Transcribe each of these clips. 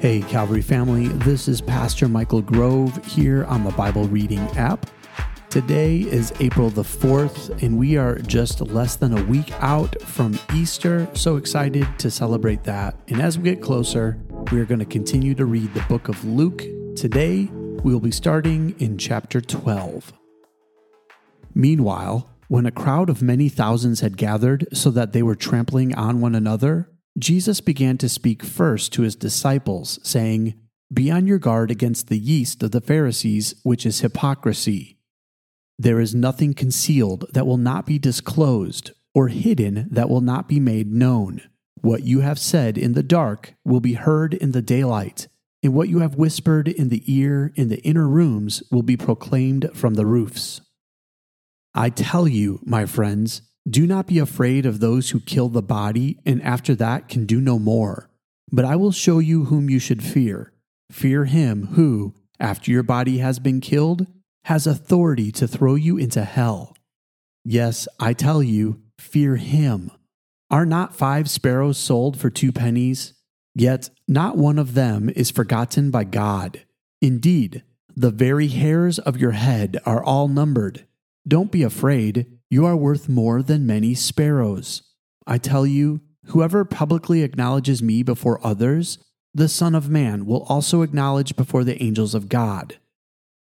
Hey, Calvary family, this is Pastor Michael Grove here on the Bible Reading app. Today is April the 4th, and we are just less than a week out from Easter. So excited to celebrate that. And as we get closer, we are going to continue to read the book of Luke. Today, we will be starting in chapter 12. Meanwhile, when a crowd of many thousands had gathered so that they were trampling on one another, Jesus began to speak first to his disciples, saying, Be on your guard against the yeast of the Pharisees, which is hypocrisy. There is nothing concealed that will not be disclosed, or hidden that will not be made known. What you have said in the dark will be heard in the daylight, and what you have whispered in the ear in the inner rooms will be proclaimed from the roofs. I tell you, my friends, do not be afraid of those who kill the body and after that can do no more. But I will show you whom you should fear. Fear him who, after your body has been killed, has authority to throw you into hell. Yes, I tell you, fear him. Are not five sparrows sold for two pennies? Yet not one of them is forgotten by God. Indeed, the very hairs of your head are all numbered. Don't be afraid. You are worth more than many sparrows. I tell you, whoever publicly acknowledges me before others, the Son of Man will also acknowledge before the angels of God.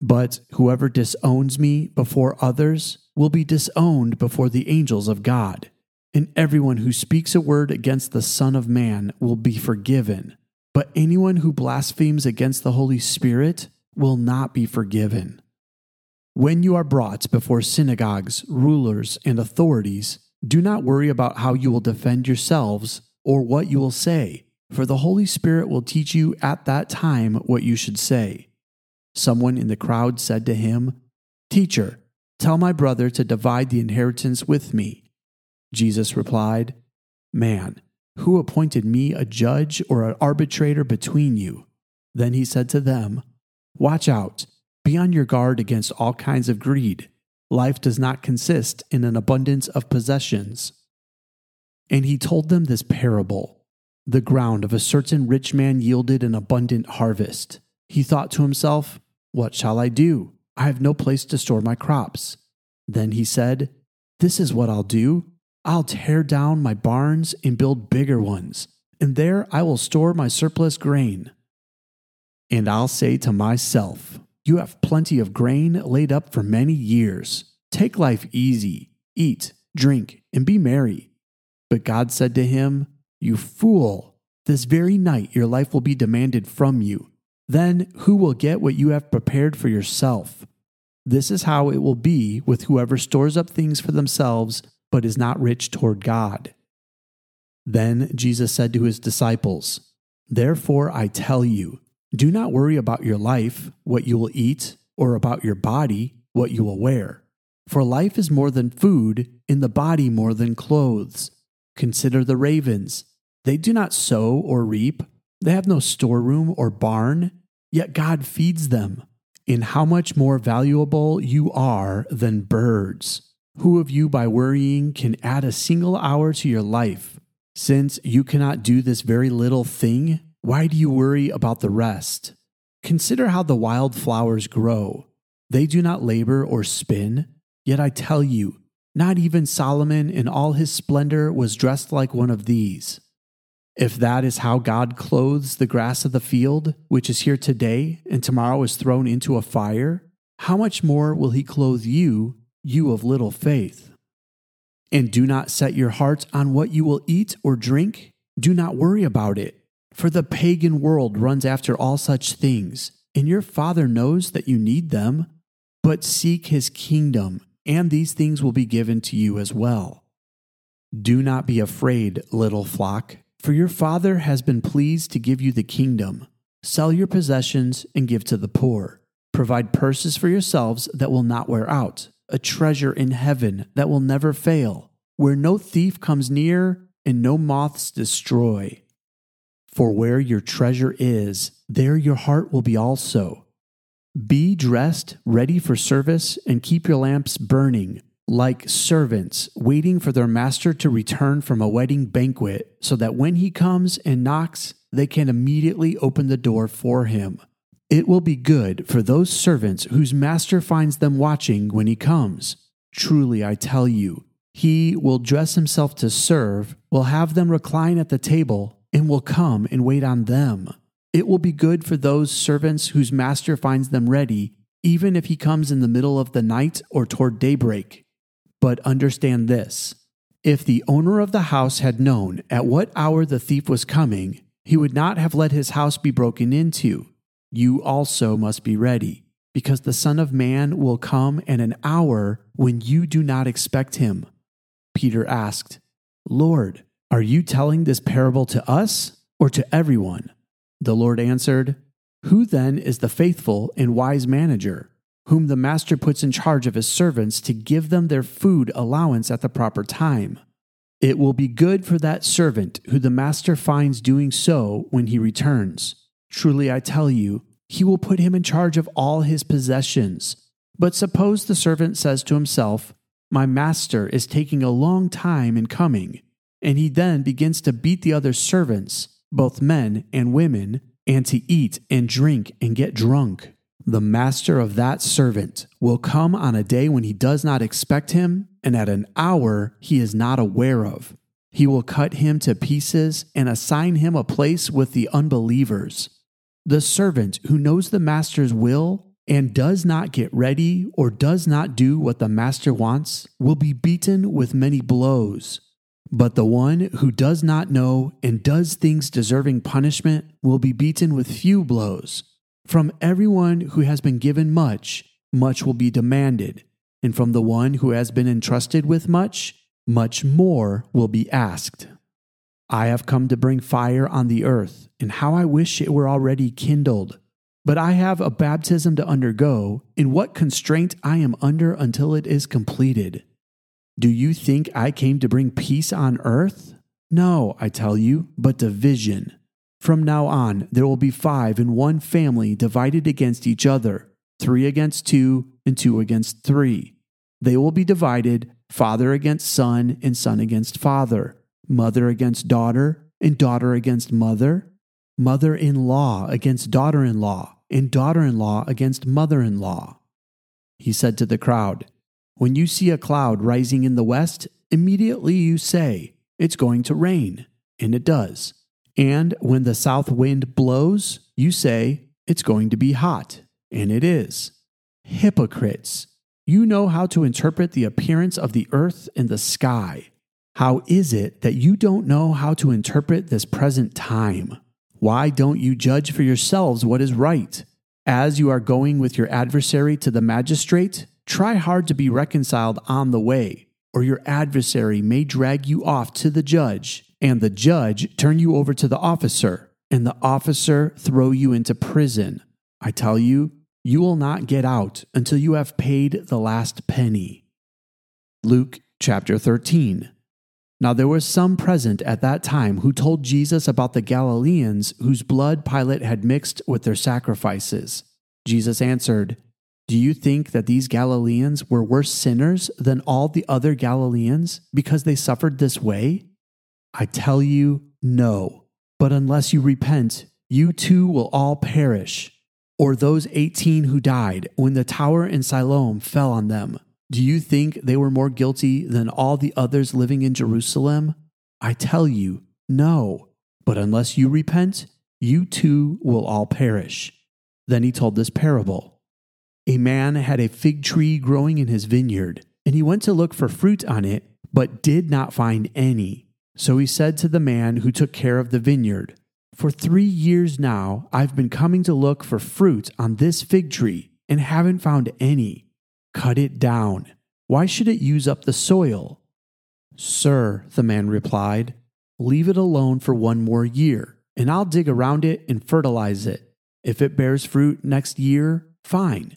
But whoever disowns me before others will be disowned before the angels of God. And everyone who speaks a word against the Son of Man will be forgiven. But anyone who blasphemes against the Holy Spirit will not be forgiven. When you are brought before synagogues, rulers, and authorities, do not worry about how you will defend yourselves or what you will say, for the Holy Spirit will teach you at that time what you should say. Someone in the crowd said to him, Teacher, tell my brother to divide the inheritance with me. Jesus replied, Man, who appointed me a judge or an arbitrator between you? Then he said to them, Watch out be on your guard against all kinds of greed. Life does not consist in an abundance of possessions. And he told them this parable The ground of a certain rich man yielded an abundant harvest. He thought to himself, What shall I do? I have no place to store my crops. Then he said, This is what I'll do. I'll tear down my barns and build bigger ones, and there I will store my surplus grain. And I'll say to myself, you have plenty of grain laid up for many years. Take life easy, eat, drink, and be merry. But God said to him, You fool, this very night your life will be demanded from you. Then who will get what you have prepared for yourself? This is how it will be with whoever stores up things for themselves, but is not rich toward God. Then Jesus said to his disciples, Therefore I tell you, do not worry about your life, what you will eat, or about your body, what you will wear. For life is more than food, and the body more than clothes. Consider the ravens. They do not sow or reap, they have no storeroom or barn, yet God feeds them. In how much more valuable you are than birds. Who of you, by worrying, can add a single hour to your life? Since you cannot do this very little thing, why do you worry about the rest? Consider how the wild flowers grow. They do not labor or spin. Yet I tell you, not even Solomon in all his splendor was dressed like one of these. If that is how God clothes the grass of the field, which is here today and tomorrow is thrown into a fire, how much more will he clothe you, you of little faith? And do not set your heart on what you will eat or drink. Do not worry about it for the pagan world runs after all such things, and your Father knows that you need them. But seek his kingdom, and these things will be given to you as well. Do not be afraid, little flock, for your Father has been pleased to give you the kingdom. Sell your possessions and give to the poor. Provide purses for yourselves that will not wear out, a treasure in heaven that will never fail, where no thief comes near and no moths destroy. For where your treasure is, there your heart will be also. Be dressed, ready for service, and keep your lamps burning, like servants waiting for their master to return from a wedding banquet, so that when he comes and knocks, they can immediately open the door for him. It will be good for those servants whose master finds them watching when he comes. Truly, I tell you, he will dress himself to serve, will have them recline at the table, and will come and wait on them. It will be good for those servants whose master finds them ready, even if he comes in the middle of the night or toward daybreak. But understand this if the owner of the house had known at what hour the thief was coming, he would not have let his house be broken into. You also must be ready, because the Son of Man will come at an hour when you do not expect him. Peter asked, Lord, are you telling this parable to us or to everyone? The Lord answered, Who then is the faithful and wise manager, whom the master puts in charge of his servants to give them their food allowance at the proper time? It will be good for that servant who the master finds doing so when he returns. Truly I tell you, he will put him in charge of all his possessions. But suppose the servant says to himself, my master is taking a long time in coming. And he then begins to beat the other servants, both men and women, and to eat and drink and get drunk. The master of that servant will come on a day when he does not expect him, and at an hour he is not aware of. He will cut him to pieces and assign him a place with the unbelievers. The servant who knows the master's will and does not get ready or does not do what the master wants will be beaten with many blows. But the one who does not know and does things deserving punishment will be beaten with few blows. From everyone who has been given much, much will be demanded, and from the one who has been entrusted with much, much more will be asked. I have come to bring fire on the earth, and how I wish it were already kindled. But I have a baptism to undergo, and what constraint I am under until it is completed. Do you think I came to bring peace on earth? No, I tell you, but division. From now on, there will be five in one family divided against each other, three against two, and two against three. They will be divided, father against son, and son against father, mother against daughter, and daughter against mother mother in law against daughter in law, and daughter in law against mother in law. He said to the crowd, When you see a cloud rising in the west, immediately you say, It's going to rain, and it does. And when the south wind blows, you say, It's going to be hot, and it is. Hypocrites! You know how to interpret the appearance of the earth and the sky. How is it that you don't know how to interpret this present time? Why don't you judge for yourselves what is right? As you are going with your adversary to the magistrate, try hard to be reconciled on the way, or your adversary may drag you off to the judge, and the judge turn you over to the officer, and the officer throw you into prison. I tell you, you will not get out until you have paid the last penny. Luke chapter 13. Now there were some present at that time who told Jesus about the Galileans whose blood Pilate had mixed with their sacrifices. Jesus answered, Do you think that these Galileans were worse sinners than all the other Galileans because they suffered this way? I tell you, no. But unless you repent, you too will all perish. Or those 18 who died when the tower in Siloam fell on them. Do you think they were more guilty than all the others living in Jerusalem? I tell you, no. But unless you repent, you too will all perish. Then he told this parable A man had a fig tree growing in his vineyard, and he went to look for fruit on it, but did not find any. So he said to the man who took care of the vineyard, For three years now I've been coming to look for fruit on this fig tree, and haven't found any. Cut it down. Why should it use up the soil? Sir, the man replied, leave it alone for one more year, and I'll dig around it and fertilize it. If it bears fruit next year, fine.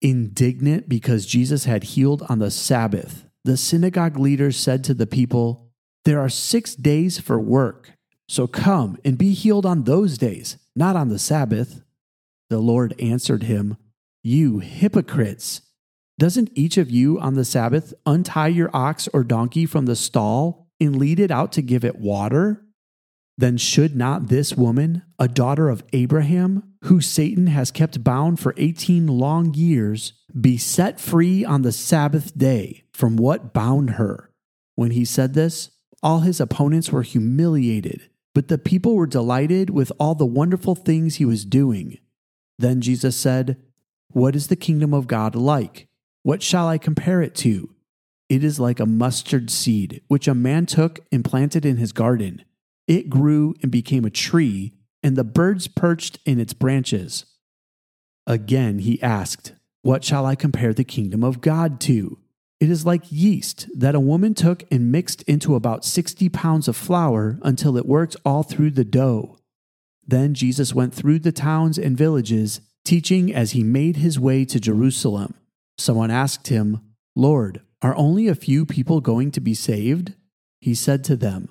Indignant because Jesus had healed on the Sabbath, the synagogue leaders said to the people, There are six days for work, so come and be healed on those days, not on the Sabbath. The Lord answered him, You hypocrites! Doesn't each of you on the Sabbath untie your ox or donkey from the stall and lead it out to give it water? Then should not this woman, a daughter of Abraham, who Satan has kept bound for 18 long years, be set free on the Sabbath day from what bound her? When he said this, all his opponents were humiliated, but the people were delighted with all the wonderful things he was doing. Then Jesus said, What is the kingdom of God like? What shall I compare it to? It is like a mustard seed, which a man took and planted in his garden it grew and became a tree, and the birds perched in its branches. Again he asked, What shall I compare the kingdom of God to? It is like yeast that a woman took and mixed into about 60 pounds of flour until it worked all through the dough. Then Jesus went through the towns and villages, teaching as he made his way to Jerusalem. Someone asked him, Lord, are only a few people going to be saved? He said to them,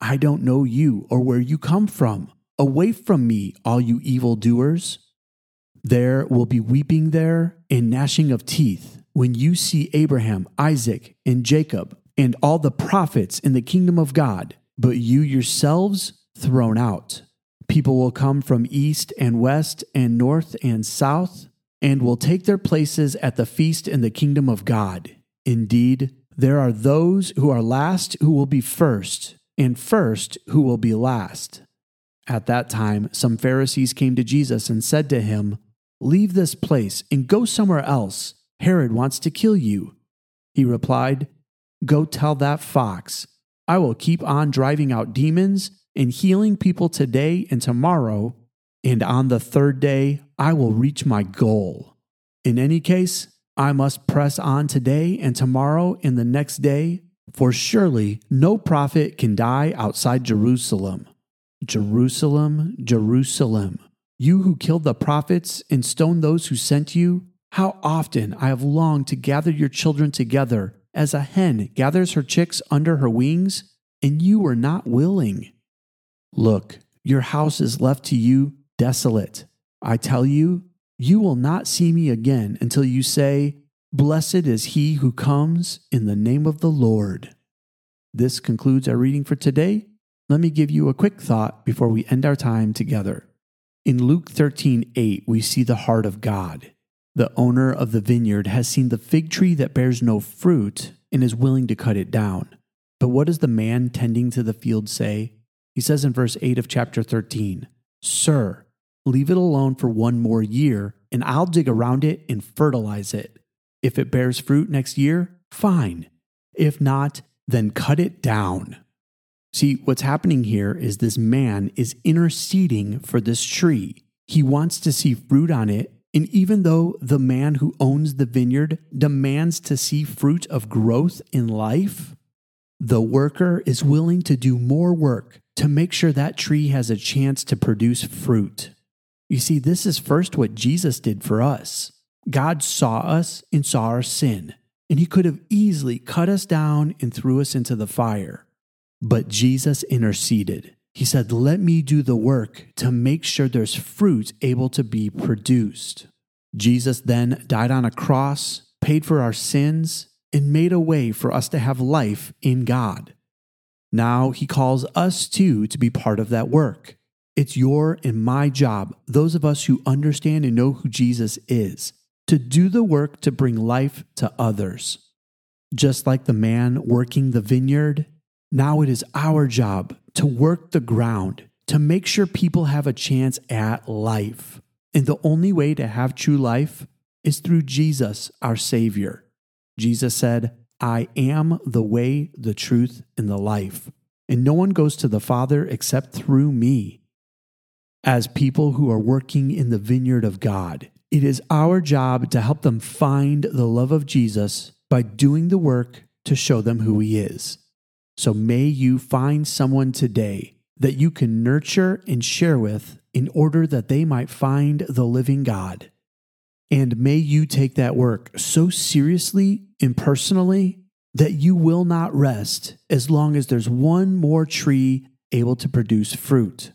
I don't know you or where you come from. Away from me, all you evil doers. There will be weeping there and gnashing of teeth when you see Abraham, Isaac, and Jacob and all the prophets in the kingdom of God, but you yourselves thrown out. People will come from east and west and north and south and will take their places at the feast in the kingdom of God. Indeed, there are those who are last who will be first and first who will be last. At that time, some Pharisees came to Jesus and said to him, Leave this place and go somewhere else. Herod wants to kill you. He replied, Go tell that fox, I will keep on driving out demons and healing people today and tomorrow, and on the third day I will reach my goal. In any case, I must press on today and tomorrow and the next day for surely no prophet can die outside Jerusalem. Jerusalem, Jerusalem, you who killed the prophets and stoned those who sent you, how often I have longed to gather your children together as a hen gathers her chicks under her wings, and you were not willing. Look, your house is left to you desolate. I tell you, you will not see me again until you say, Blessed is he who comes in the name of the Lord. This concludes our reading for today. Let me give you a quick thought before we end our time together. In Luke 13 8, we see the heart of God. The owner of the vineyard has seen the fig tree that bears no fruit and is willing to cut it down. But what does the man tending to the field say? He says in verse 8 of chapter 13, Sir, leave it alone for one more year, and I'll dig around it and fertilize it. If it bears fruit next year, fine. If not, then cut it down. See, what's happening here is this man is interceding for this tree. He wants to see fruit on it. And even though the man who owns the vineyard demands to see fruit of growth in life, the worker is willing to do more work to make sure that tree has a chance to produce fruit. You see, this is first what Jesus did for us. God saw us and saw our sin, and he could have easily cut us down and threw us into the fire. But Jesus interceded. He said, Let me do the work to make sure there's fruit able to be produced. Jesus then died on a cross, paid for our sins, and made a way for us to have life in God. Now he calls us too to be part of that work. It's your and my job, those of us who understand and know who Jesus is, to do the work to bring life to others. Just like the man working the vineyard, now it is our job to work the ground to make sure people have a chance at life. And the only way to have true life is through Jesus, our Savior. Jesus said, I am the way, the truth, and the life. And no one goes to the Father except through me. As people who are working in the vineyard of God, it is our job to help them find the love of Jesus by doing the work to show them who He is. So may you find someone today that you can nurture and share with in order that they might find the living God. And may you take that work so seriously and personally that you will not rest as long as there's one more tree able to produce fruit.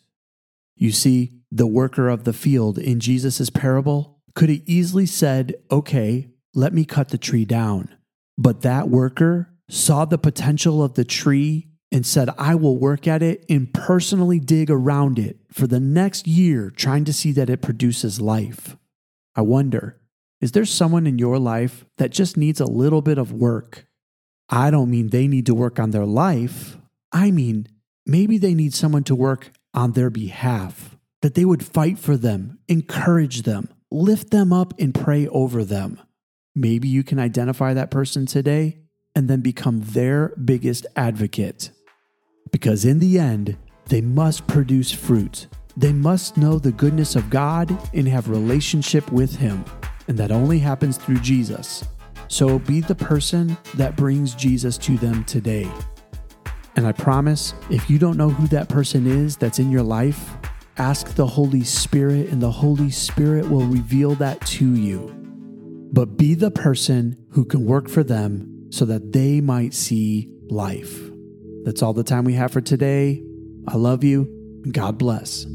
You see, the worker of the field in Jesus' parable could have easily said, Okay, let me cut the tree down. But that worker saw the potential of the tree and said, I will work at it and personally dig around it for the next year, trying to see that it produces life. I wonder, is there someone in your life that just needs a little bit of work? I don't mean they need to work on their life. I mean, maybe they need someone to work on their behalf, that they would fight for them, encourage them, lift them up, and pray over them. Maybe you can identify that person today and then become their biggest advocate because in the end, they must produce fruit. They must know the goodness of God and have relationship with him, and that only happens through Jesus. So be the person that brings Jesus to them today. And I promise, if you don't know who that person is that's in your life, ask the Holy Spirit, and the Holy Spirit will reveal that to you. But be the person who can work for them so that they might see life. That's all the time we have for today. I love you. God bless.